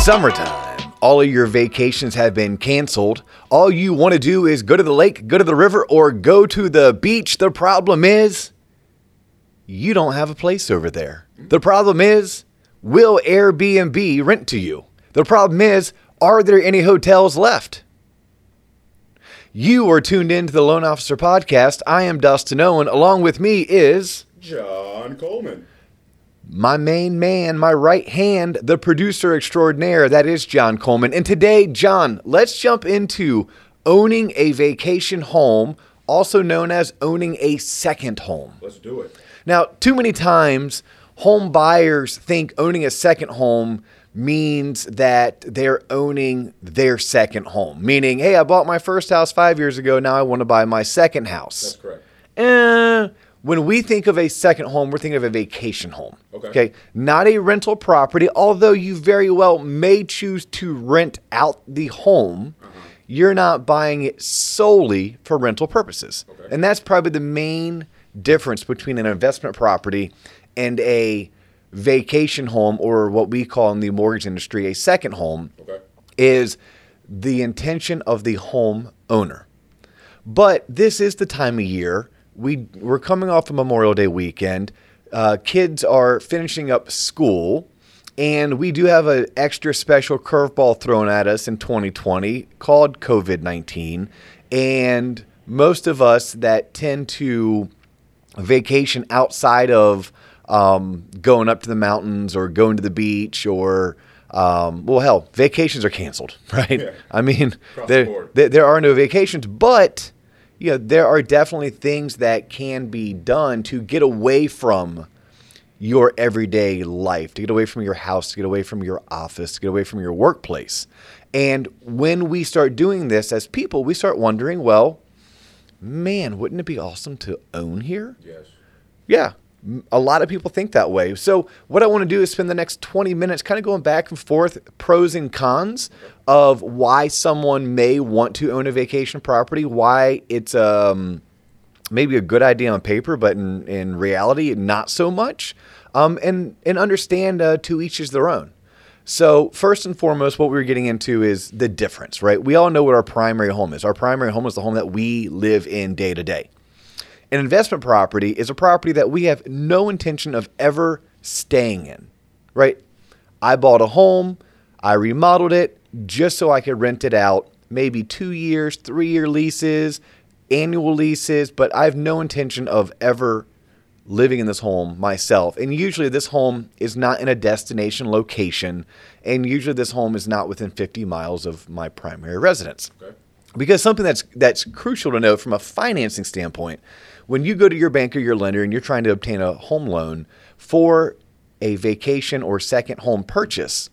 summertime. All of your vacations have been canceled. All you want to do is go to the lake, go to the river, or go to the beach. The problem is, you don't have a place over there. The problem is, will Airbnb rent to you? The problem is, are there any hotels left? You are tuned in to the Loan Officer Podcast. I am Dustin Owen. Along with me is John Coleman. My main man, my right hand, the producer extraordinaire. That is John Coleman. And today, John, let's jump into owning a vacation home, also known as owning a second home. Let's do it. Now, too many times, home buyers think owning a second home means that they're owning their second home, meaning, hey, I bought my first house five years ago, now I want to buy my second house. That's correct. Eh, when we think of a second home, we're thinking of a vacation home. Okay. Not a rental property, although you very well may choose to rent out the home. Uh-huh. You're not buying it solely for rental purposes. Okay. And that's probably the main difference between an investment property and a vacation home, or what we call in the mortgage industry a second home Okay. is the intention of the home owner. But this is the time of year. We, we're coming off a Memorial Day weekend. Uh, kids are finishing up school. And we do have an extra special curveball thrown at us in 2020 called COVID 19. And most of us that tend to vacation outside of um, going up to the mountains or going to the beach or um, well hell vacations are canceled right Yeah. i mean Across the there, there are no vacations but you know, there are definitely things that can be done to get away from your everyday life, to get away from your house, to get away from your office, to get away from your workplace. And when we start doing this as people, we start wondering, well, man, wouldn't it be awesome to own here? Yes. Yeah. A lot of people think that way. So, what I want to do is spend the next 20 minutes kind of going back and forth, pros and cons of why someone may want to own a vacation property, why it's um, maybe a good idea on paper, but in, in reality, not so much, um, and, and understand uh, to each is their own. So, first and foremost, what we're getting into is the difference, right? We all know what our primary home is. Our primary home is the home that we live in day to day. An investment property is a property that we have no intention of ever staying in, right? I bought a home, I remodeled it just so I could rent it out, maybe two years, three year leases, annual leases, but I have no intention of ever living in this home myself. And usually this home is not in a destination location, and usually this home is not within 50 miles of my primary residence Okay. because something that's that's crucial to know from a financing standpoint when you go to your bank or your lender and you're trying to obtain a home loan for a vacation or second home purchase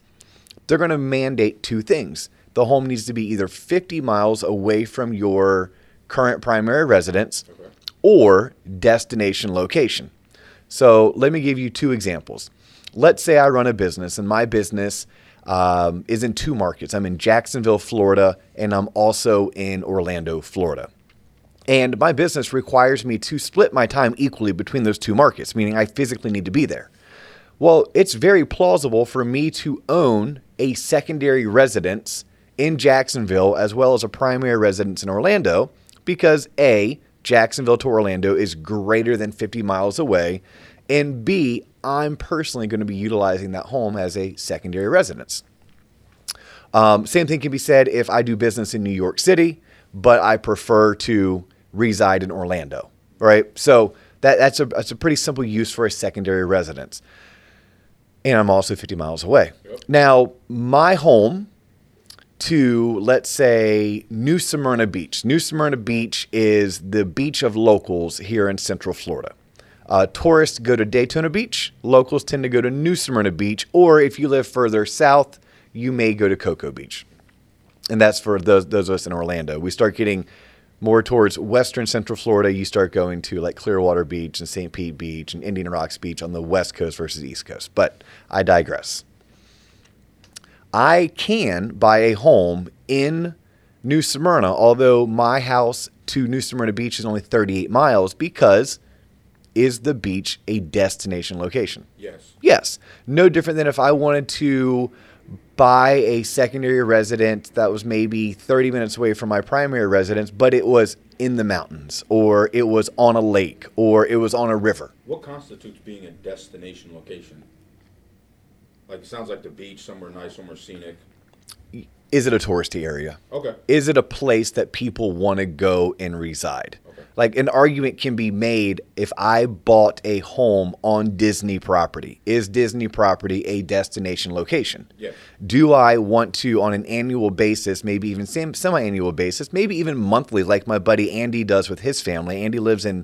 they're going to mandate two things the home needs to be either 50 miles away from your current primary residence Okay. or destination location. So let me give you two examples. Let's say I run a business and my business um, is in two markets. I'm in Jacksonville, Florida, and I'm also in Orlando, Florida. And my business requires me to split my time equally between those two markets, meaning I physically need to be there. Well, it's very plausible for me to own a secondary residence in Jacksonville as well as a primary residence in Orlando because A, Jacksonville to Orlando is greater than 50 miles away, and B, I'm personally going to be utilizing that home as a secondary residence. Um, same thing can be said if I do business in New York City, but I prefer to reside in Orlando, right? So that, that's, a, that's a pretty simple use for a secondary residence. And I'm also 50 miles away. Yep. Now, my home to, let's say, New Smyrna Beach. New Smyrna Beach is the beach of locals here in Central Florida. Uh, tourists go to Daytona Beach. Locals tend to go to New Smyrna Beach. Or if you live further south, you may go to Cocoa Beach. And that's for those, those of us in Orlando. We start getting more towards western central Florida. You start going to like Clearwater Beach and St. Pete Beach and Indian Rocks Beach on the west coast versus east coast. But I digress. I can buy a home in New Smyrna, although my house to New Smyrna Beach is only 38 miles because is the beach a destination location? Yes. Yes. No different than if I wanted to buy a secondary residence that was maybe 30 minutes away from my primary residence, but it was in the mountains, or it was on a lake, or it was on a river. What constitutes being a destination location? Like, it sounds like the beach, somewhere nice, somewhere scenic. Is it a touristy area? Okay. Is it a place that people want to go and reside? Like an argument can be made if I bought a home on Disney property. Is Disney property a destination location? Yeah. Do I want to, on an annual basis, maybe even semi annual basis, maybe even monthly, like my buddy Andy does with his family? Andy lives in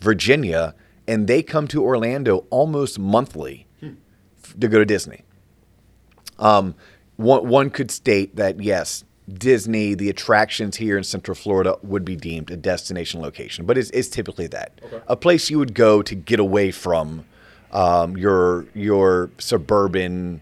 Virginia and they come to Orlando almost monthly f- to go to Disney. Um, one, one could state that yes, Disney, the attractions here in Central Florida would be deemed a destination location, but it's, it's typically that Okay. a place you would go to get away from um, your your suburban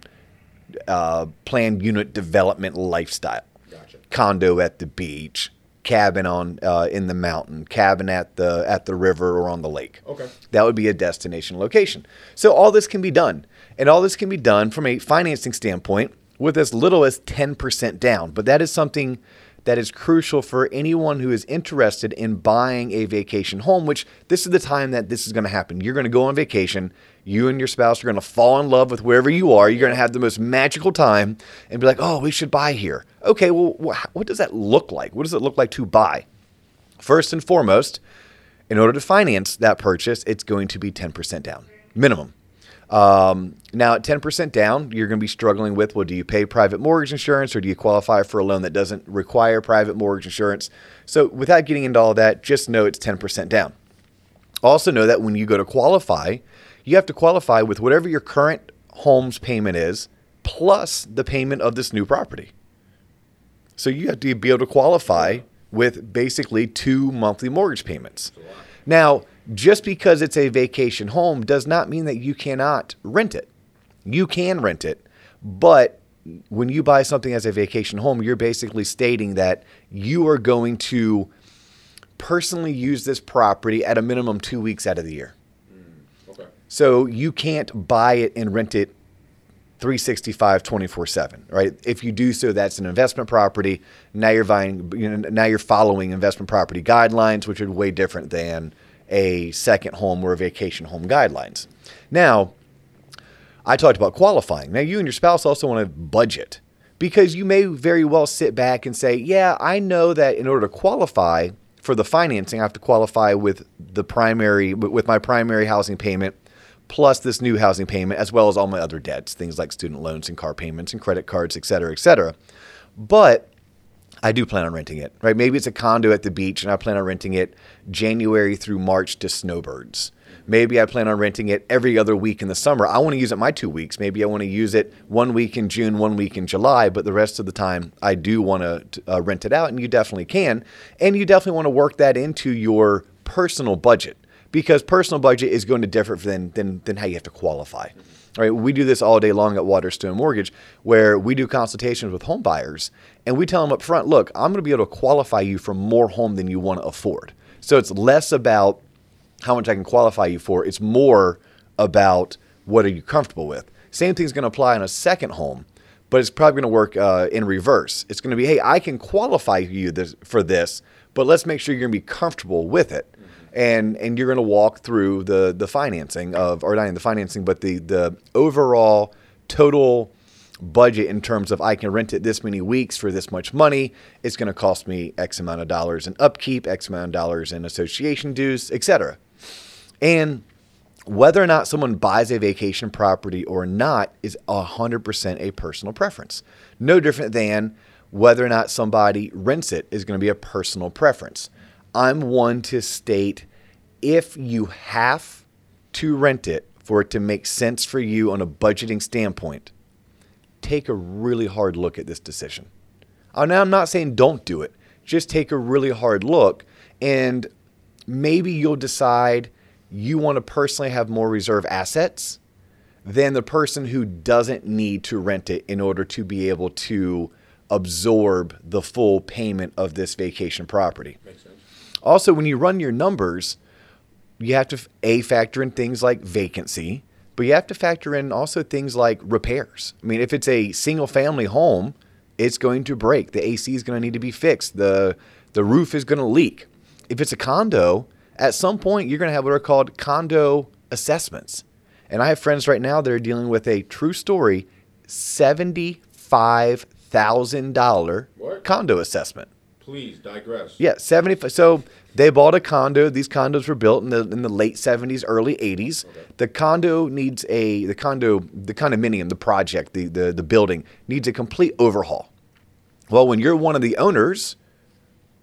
uh, planned unit development lifestyle. Gotcha. Condo at the beach, cabin on uh, in the mountain, cabin at the at the river or on the lake. Okay. That would be a destination location. So all this can be done, and all this can be done from a financing standpoint with as little as 10% down. But that is something that is crucial for anyone who is interested in buying a vacation home, which this is the time that this is going to happen. You're going to go on vacation. You and your spouse are going to fall in love with wherever you are. You're going to have the most magical time and be like, oh, we should buy here. Okay, well, wh- what does that look like? What does it look like to buy? First and foremost, in order to finance that purchase, it's going to be 10% down, minimum. Um, now, at 10% down, you're going to be struggling with well, do you pay private mortgage insurance or do you qualify for a loan that doesn't require private mortgage insurance? So, without getting into all that, just know it's 10% down. Also, know that when you go to qualify, you have to qualify with whatever your current home's payment is plus the payment of this new property. So, you have to be able to qualify with basically two monthly mortgage payments. Now, just because it's a vacation home does not mean that you cannot rent it. You can rent it, but when you buy something as a vacation home, you're basically stating that you are going to personally use this property at a minimum two weeks out of the year. Mm, okay. So you can't buy it and rent it 365 24/7, right? If you do so that's an investment property. Now you're buying you know, now you're following investment property guidelines which are way different than a second home or a vacation home guidelines. Now, I talked about qualifying. Now you and your spouse also want to budget because you may very well sit back and say, "Yeah, I know that in order to qualify for the financing, I have to qualify with the primary with my primary housing payment plus this new housing payment as well as all my other debts, things like student loans and car payments and credit cards, et cetera, et cetera." But I do plan on renting it, right? Maybe it's a condo at the beach and I plan on renting it January through March to snowbirds. Maybe I plan on renting it every other week in the summer. I want to use it my two weeks. Maybe I want to use it one week in June, one week in July, but the rest of the time I do want to uh, rent it out, and you definitely can. And you definitely want to work that into your personal budget because personal budget is going to differ than, than, than how you have to qualify. All right, we do this all day long at Waterstone Mortgage, where we do consultations with home buyers, and we tell them up front, look, I'm going to be able to qualify you for more home than you want to afford. So it's less about how much I can qualify you for. It's more about what are you comfortable with. Same thing's going to apply on a second home, but it's probably going to work uh, in reverse. It's going to be, hey, I can qualify you this, for this, but let's make sure you're going to be comfortable with it. And, and you're going to walk through the, the financing of, or not even the financing, but the, the overall total budget in terms of I can rent it this many weeks for this much money. It's going to cost me X amount of dollars in upkeep, X amount of dollars in association dues, etc. And whether or not someone buys a vacation property or not is 100% a personal preference. No different than whether or not somebody rents it is going to be a personal preference. I'm one to state if you have to rent it for it to make sense for you on a budgeting standpoint, take a really hard look at this decision. Uh, Now, I'm not saying don't do it, just take a really hard look and maybe you'll decide you want to personally have more reserve assets than the person who doesn't need to rent it in order to be able to absorb the full payment of this vacation property. Also, when you run your numbers, you have to a factor in things like vacancy But you have to factor in also things like repairs. I mean, if it's a single family home, it's going to break. The AC is going to need to be fixed. The the roof is going to leak. If it's a condo, at some point you're going to have what are called condo assessments. And I have friends right now that are dealing with a true story $75,000 condo assessment. Please digress. Yeah, 70 so they bought a condo. These condos were built in the in the late 70s, early 80s. Okay. The condo needs a the condo the condominium, the project, the the the building needs a complete overhaul. Well, when you're one of the owners,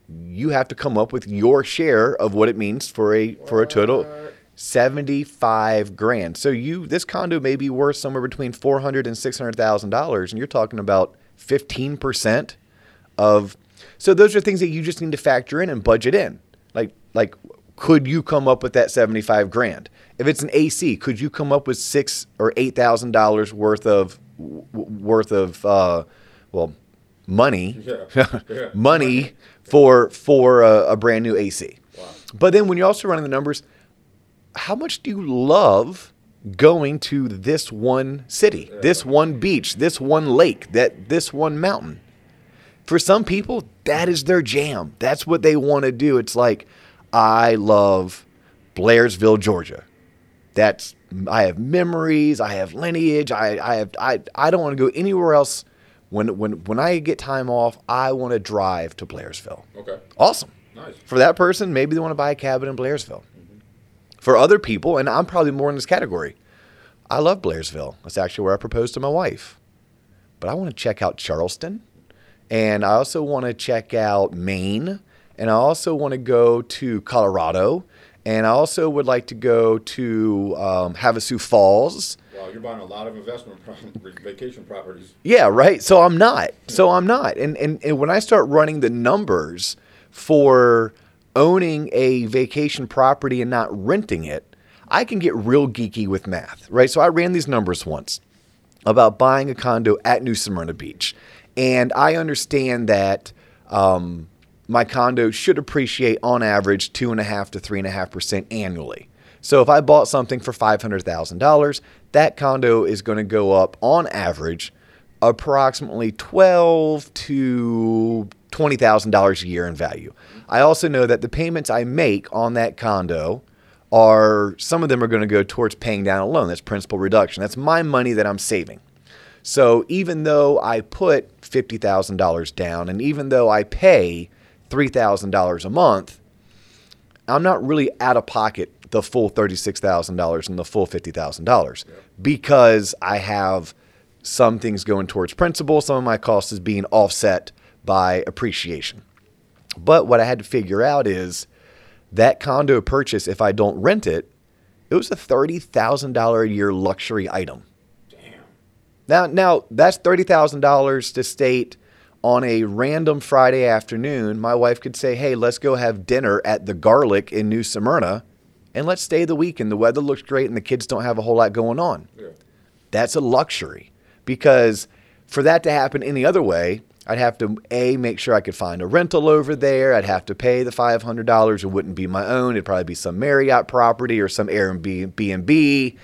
you have to come up with your share of what it means for a for a total What? 75 grand. So you this condo may be worth somewhere between 400 and 600,000 dollars and you're talking about 15% of so those are things that you just need to factor in and budget in. Like like could you come up with that 75 grand? If it's an AC, could you come up with 6 or 8,000 dollars worth of w- worth of uh well money Yeah. Yeah. money for for a, a brand new AC. Wow. But then when you're also running the numbers, how much do you love going to this one city, this one beach, this one lake, that this one mountain? For some people, that is their jam. That's what they want to do. It's like I love Blairsville, Georgia. That's I have memories, I have lineage, I, I have I, I don't want to go anywhere else when when when I get time off, I want to drive to Blairsville. Okay. Awesome. Nice. For that person, maybe they want to buy a cabin in Blairsville. Mm-hmm. For other people, and I'm probably more in this category, I love Blairsville. That's actually where I proposed to my wife. But I want to check out Charleston, and I also want to check out Maine, and I also want to go to Colorado, and I also would like to go to um, Havasu Falls. Wow, you're buying a lot of investment pro- vacation properties. Yeah, right. So I'm not. So I'm not. And, and and when I start running the numbers for owning a vacation property and not renting it, I can get real geeky with math, right? So I ran these numbers once about buying a condo at New Smyrna Beach, and I understand that um, my condo should appreciate on average two and a half to three and a half percent annually. So if I bought something for five hundred thousand dollars, that condo is going to go up on average approximately twelve to twenty thousand dollars a year in value. I also know that the payments I make on that condo are some of them are going to go towards paying down a loan. That's principal reduction. That's my money that I'm saving. So even though I put fifty thousand dollars down, and even though I pay three thousand dollars a month, I'm not really out of pocket the full thirty-six thousand dollars and the full fifty thousand dollars because I have some things going towards principal. Some of my costs is being offset by appreciation. But what I had to figure out is that condo purchase, if I don't rent it, it was a thirty thousand dollar a year luxury item. Now, now that's thirty thousand dollars to state on a random Friday afternoon. My wife could say, "Hey, let's go have dinner at the Garlic in New Smyrna, and let's stay the weekend. The weather looks great, and the kids don't have a whole lot going on." Yeah. That's a luxury because for that to happen any other way, I'd have to a make sure I could find a rental over there. I'd have to pay the five hundred dollars. It wouldn't be my own. It'd probably be some Marriott property or some Airbnb B and B.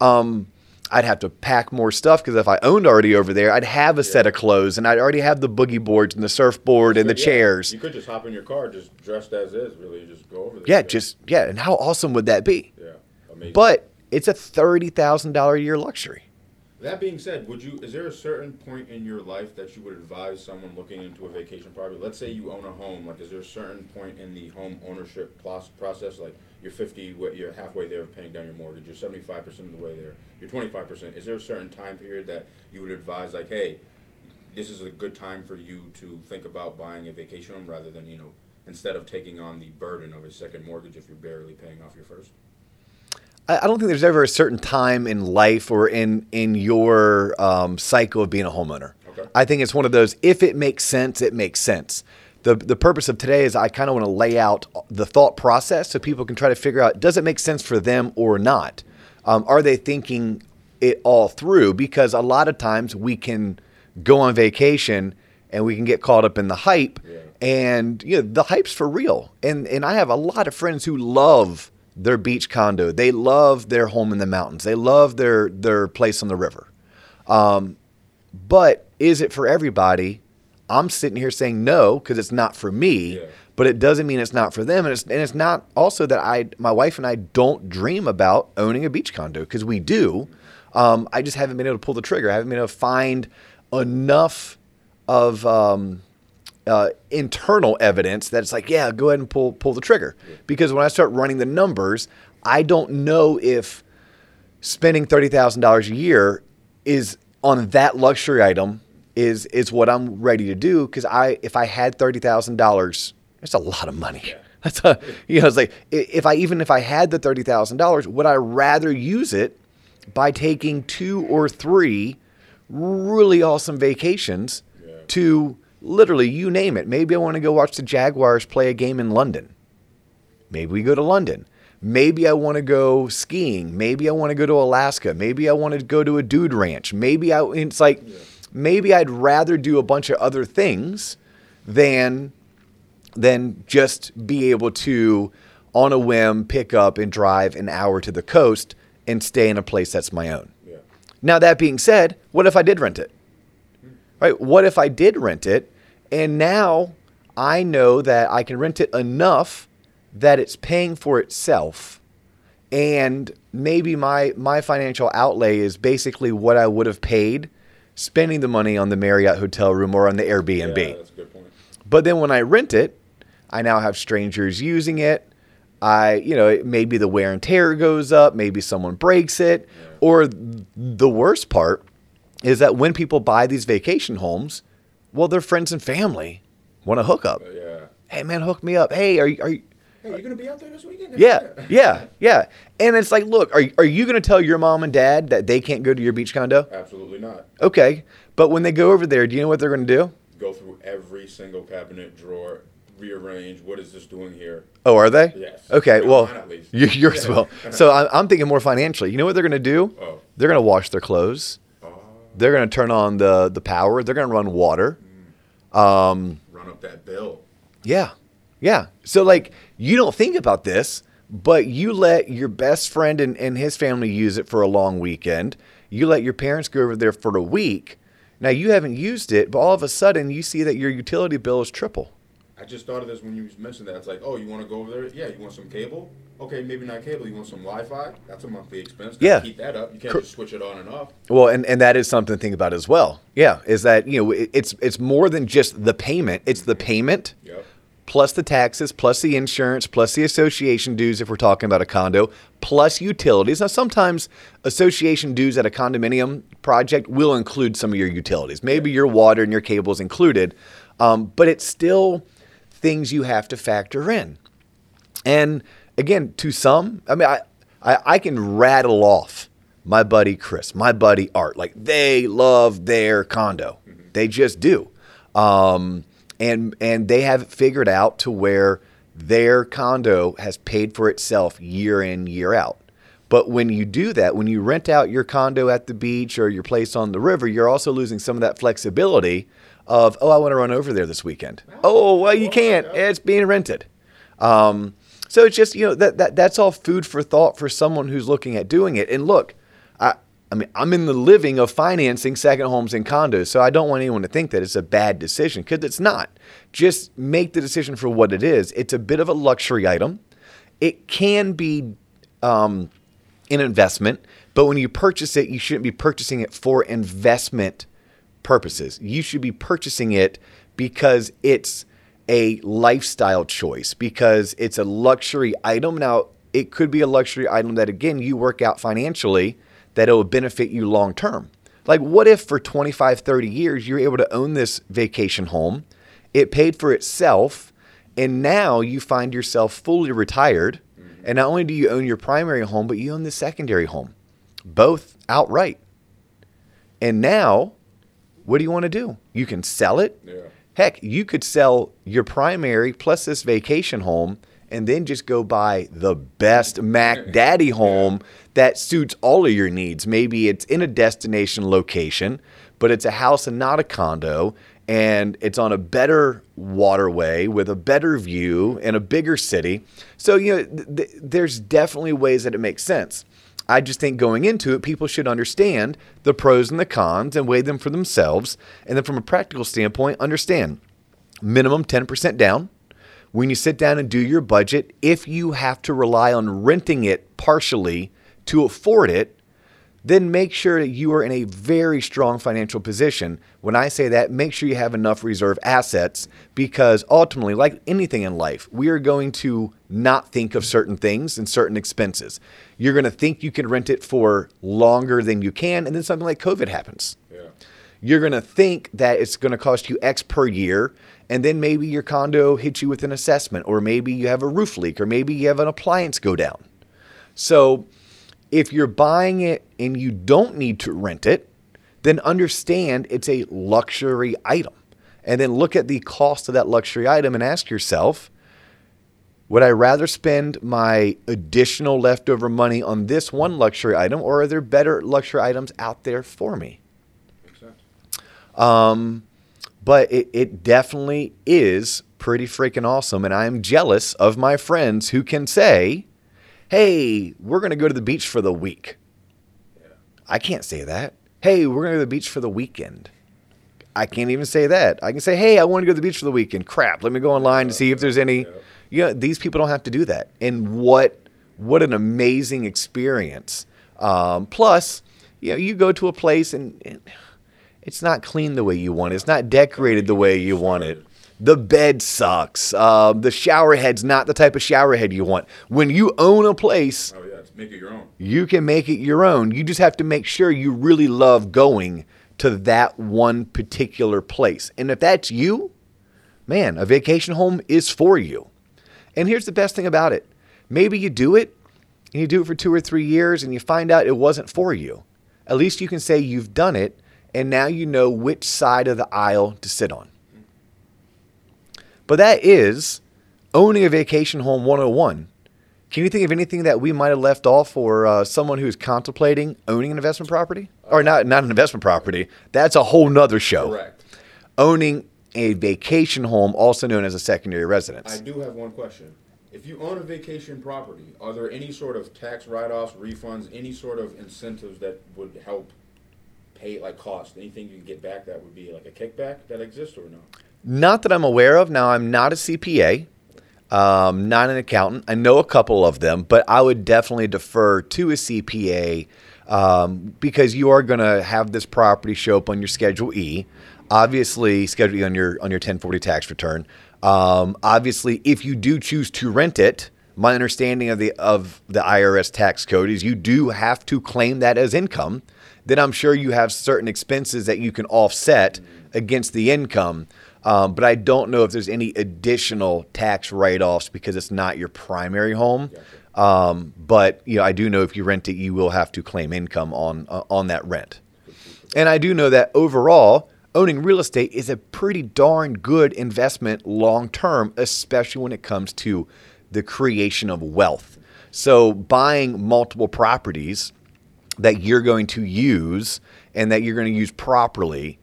Um, I'd have to pack more stuff because if I owned already over there, I'd have a set of clothes and I'd already have the boogie boards and the surfboard and the Yeah, chairs. You could just hop in your car, just dressed as is. Really, just go over there. Yeah, just yeah. And how awesome would that be? yeah, amazing. But it's a thirty thousand dollar a year luxury. That being said, would you? Is there a certain point in your life that you would advise someone looking into a vacation property? Let's say you own a home. Like, is there a certain point in the home ownership process? Like, you're 50, wh- you're halfway there of paying down your mortgage. You're 75 percent of the way there. You're 25 percent. Is there a certain time period that you would advise, like, hey, this is a good time for you to think about buying a vacation home rather than you know instead of taking on the burden of a second mortgage if you're barely paying off your first. I don't think there's ever a certain time in life or in in your um, cycle of being a homeowner. Okay. I think it's one of those. If it makes sense, it makes sense. the The purpose of today is I kind of want to lay out the thought process so people can try to figure out does it make sense for them or not. Um, are they thinking it all through? Because a lot of times we can go on vacation and we can get caught up in the hype, Yeah. and you know the hype's for real. And and I have a lot of friends who love their beach condo. They love their home in the mountains. They love their their place on the river. Um, but is it for everybody? I'm sitting here saying no because it's not for me. Yeah. But it doesn't mean it's not for them, and it's and it's not also that I, my wife and I don't dream about owning a beach condo because we do. Um, I just haven't been able to pull the trigger. I haven't been able to find enough of um, uh, internal evidence that it's like, yeah, go ahead and pull pull the trigger. Because when I start running the numbers, I don't know if spending thirty thousand dollars a year is on that luxury item is is what I'm ready to do. Because I if I had thirty thousand dollars, that's a lot of money. That's a you know it's like if I even if I had the thirty thousand dollars, would I rather use it by taking two or three really awesome vacations Yeah. to literally you name it. Maybe I want to go watch the Jaguars play a game in London. Maybe we go to London. Maybe I want to go skiing. Maybe I want to go to Alaska. Maybe I want to go to a dude ranch. Maybe I it's like maybe I'd rather do a bunch of other things than than just be able to on a whim pick up and drive an hour to the coast and stay in a place that's my own. Yeah. Now that being said, what if I did rent it? Right? What if I did rent it and now I know that I can rent it enough that it's paying for itself and maybe my my financial outlay is basically what I would have paid spending the money on the Marriott hotel room or on the Airbnb. Yeah, that's a good point. But then when I rent it, I now have strangers using it. I, you know, maybe the wear and tear goes up, maybe someone breaks it, or the worst part is that when people buy these vacation homes, well, their friends and family want to hook up. Uh, yeah. Hey, man, hook me up. Hey, are you, are you, Hey, you gonna be out there this weekend? yeah, yeah, yeah. And it's like, look, are, are you going to tell your mom and dad that they can't go to your beach condo? Absolutely not. Okay. But when they go over there, do you know what they're going to do? Go through every single cabinet drawer, rearrange. What is this doing here? Oh, are they? Yes. Okay. Yeah, Well, mine at least. yours Yeah. will. So I'm, I'm thinking more financially. You know what they're going to do? Oh. They're going to wash their clothes. They're going to turn on the the power. They're going to run water. Um, run up that bill. Yeah. Yeah. So like you don't think about this, but you let your best friend and, and his family use it for a long weekend. You let your parents go over there for a week. Now you haven't used it, but all of a sudden you see that your utility bill is triple. I just thought of this when you mentioned that. It's like, oh, you want to go over there? Yeah, you want some cable? Okay, maybe not cable. You want some Wi-Fi? That's a monthly expense. Gotta Yeah. keep that up. You can't just switch it on and off. Well, and, and that is something to think about as well. Yeah, is that you know it, it's it's more than just the payment. It's the payment Yep. plus the taxes, plus the insurance, plus the association dues if we're talking about a condo, plus utilities. Now, sometimes association dues at a condominium project will include some of your utilities. Maybe your water and your cables included, um, but it's still things you have to factor in. And again, to some, I mean, I, I, I can rattle off my buddy Chris, my buddy Art. Like they love their condo, they just do, um, and and they have figured out to where their condo has paid for itself year in year out. But when you do that, when you rent out your condo at the beach or your place on the river, you're also losing some of that flexibility of, oh, I want to run over there this weekend. Oh, well, you can't. It's being rented. Um, so it's just you know that, that that's all food for thought for someone who's looking at doing it. And look, I I mean I'm in the living of financing second homes and condos, so I don't want anyone to think that it's a bad decision because it's not. Just make the decision for what it is. It's a bit of a luxury item. It can be um, an investment, but when you purchase it, you shouldn't be purchasing it for investment purposes. You should be purchasing it because it's a lifestyle choice, because it's a luxury item. Now, it could be a luxury item that, again, you work out financially that it will benefit you long term. Like, what if for 25, 30 years you're able to own this vacation home? It paid for itself, and now you find yourself fully retired. And not only do you own your primary home, but you own the secondary home, both outright. And now, what do you want to do? You can sell it. Yeah. Heck, you could sell your primary plus this vacation home and then just go buy the best Mac Daddy home that suits all of your needs. Maybe it's in a destination location, but it's a house and not a condo, and it's on a better waterway with a better view in a bigger city. So, you know, th- th- there's definitely ways that it makes sense. I just think going into it, people should understand the pros and the cons and weigh them for themselves. And then from a practical standpoint, understand minimum 10% down. When you sit down and do your budget, if you have to rely on renting it partially to afford it, then make sure that you are in a very strong financial position. When I say that, make sure you have enough reserve assets because ultimately, like anything in life, we are going to not think of certain things and certain expenses. You're going to think you can rent it for longer than you can, and then something like COVID happens. Yeah. You're going to think that it's going to cost you X per year, and then maybe your condo hits you with an assessment, or maybe you have a roof leak, or maybe you have an appliance go down. So, if you're buying it and you don't need to rent it, then understand it's a luxury item. And then look at the cost of that luxury item and ask yourself, would I rather spend my additional leftover money on this one luxury item, or are there better luxury items out there for me? Makes sense. Um, but it, it definitely is pretty freaking awesome. And I'm jealous of my friends who can say, hey, we're going to go to the beach for the week. Yeah. I can't say that. Hey, we're going to go to the beach for the weekend. I can't even say that. I can say, hey, I want to go to the beach for the weekend. Crap, let me go online to see if there's any. Yeah. You know, these people don't have to do that. And what what an amazing experience. Um, plus, you know, you go to a place and, and it's not clean the way you want it. It's not decorated the way you want it. The bed sucks. Um, the shower head's not the type of shower head you want. When you own a place, Oh yeah, make it your own. you can make it your own. You just have to make sure you really love going to that one particular place. And if that's you, man, a vacation home is for you. And here's the best thing about it maybe you do it and you do it for two or three years and you find out it wasn't for you. At least you can say you've done it and now you know which side of the aisle to sit on. But that is owning a vacation home 101. Can you think of anything that we might have left off for uh, someone who's contemplating owning an investment property? Or not, not an investment property. That's a whole nother show. Correct. Owning a vacation home, also known as a secondary residence. I do have one question. If you own a vacation property, are there any sort of tax write-offs, refunds, any sort of incentives that would help pay like cost? Anything you can get back that would be like a kickback that exists or no? Not that I'm aware of. Now, I'm not a CPA, um, not an accountant. I know a couple of them, but I would definitely defer to a CPA um, because you are going to have this property show up on your Schedule E. Obviously, Schedule E on your on your 1040 tax return. Um, obviously, if you do choose to rent it, my understanding of the of the IRS tax code is you do have to claim that as income. Then I'm sure you have certain expenses that you can offset against the income. Um, but I don't know if there's any additional tax write-offs because it's not your primary home. Um, but you know, I do know if you rent it, you will have to claim income on uh, on that rent. And I do know that overall, owning real estate is a pretty darn good investment long term, especially when it comes to the creation of wealth. So buying multiple properties that you're going to use and that you're going to use properly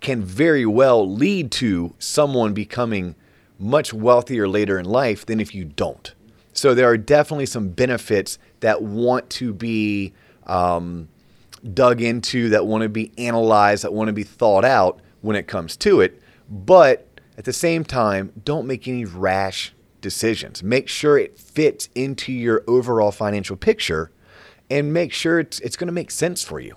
can very well lead to someone becoming much wealthier later in life than if you don't. So there are definitely some benefits that want to be um, dug into, that want to be analyzed, that want to be thought out when it comes to it. But at the same time, don't make any rash decisions. Make sure it fits into your overall financial picture and make sure it's, it's going to make sense for you.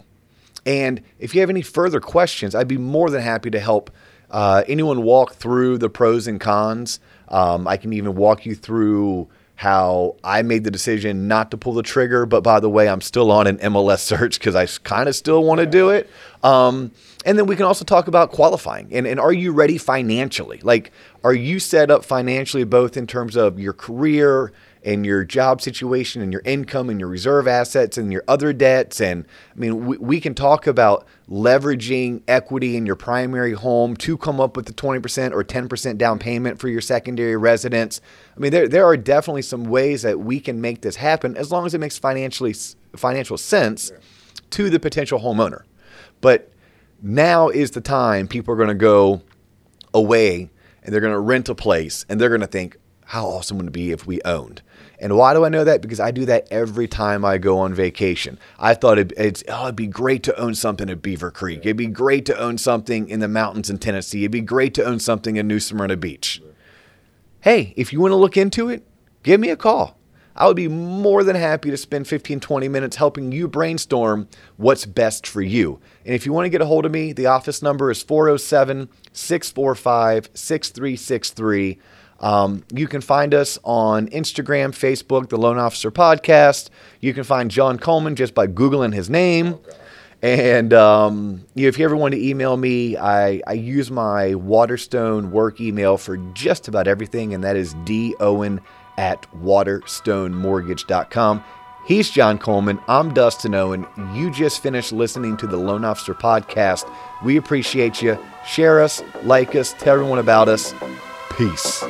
And if you have any further questions, I'd be more than happy to help uh, anyone walk through the pros and cons. Um, I can even walk you through how I made the decision not to pull the trigger. But by the way, I'm still on an MLS search because I kind of still want to do it. Um, and then we can also talk about qualifying and, and are you ready financially? Like, are you set up financially both in terms of your career and your job situation and your income and your reserve assets and your other debts. And I mean, we, we can talk about leveraging equity in your primary home to come up with the 20% or 10% down payment for your secondary residence. I mean, there, there are definitely some ways that we can make this happen as long as it makes financially financial sense to the potential homeowner. But now is the time people are going to go away and they're going to rent a place and they're going to think, how awesome would it be if we owned? And why do I know that? Because I do that every time I go on vacation. I thought it, it's oh, it'd be great to own something at Beaver Creek. It'd be great to own something in the mountains in Tennessee. It'd be great to own something in New Smyrna Beach. Hey, if you want to look into it, give me a call. I would be more than happy to spend 15, 20 minutes helping you brainstorm what's best for you. And if you want to get a hold of me, the office number is 407 645 6363. Um, you can find us on Instagram, Facebook, the Loan Officer Podcast. You can find John Coleman just by Googling his name. And um, you know, if you ever want to email me, I, I use my Waterstone work email for just about everything, and that is dowen at waterstonemortgage.com. He's John Coleman. I'm Dustin Owen. You just finished listening to the Loan Officer Podcast. We appreciate you. Share us, like us, tell everyone about us. Peace.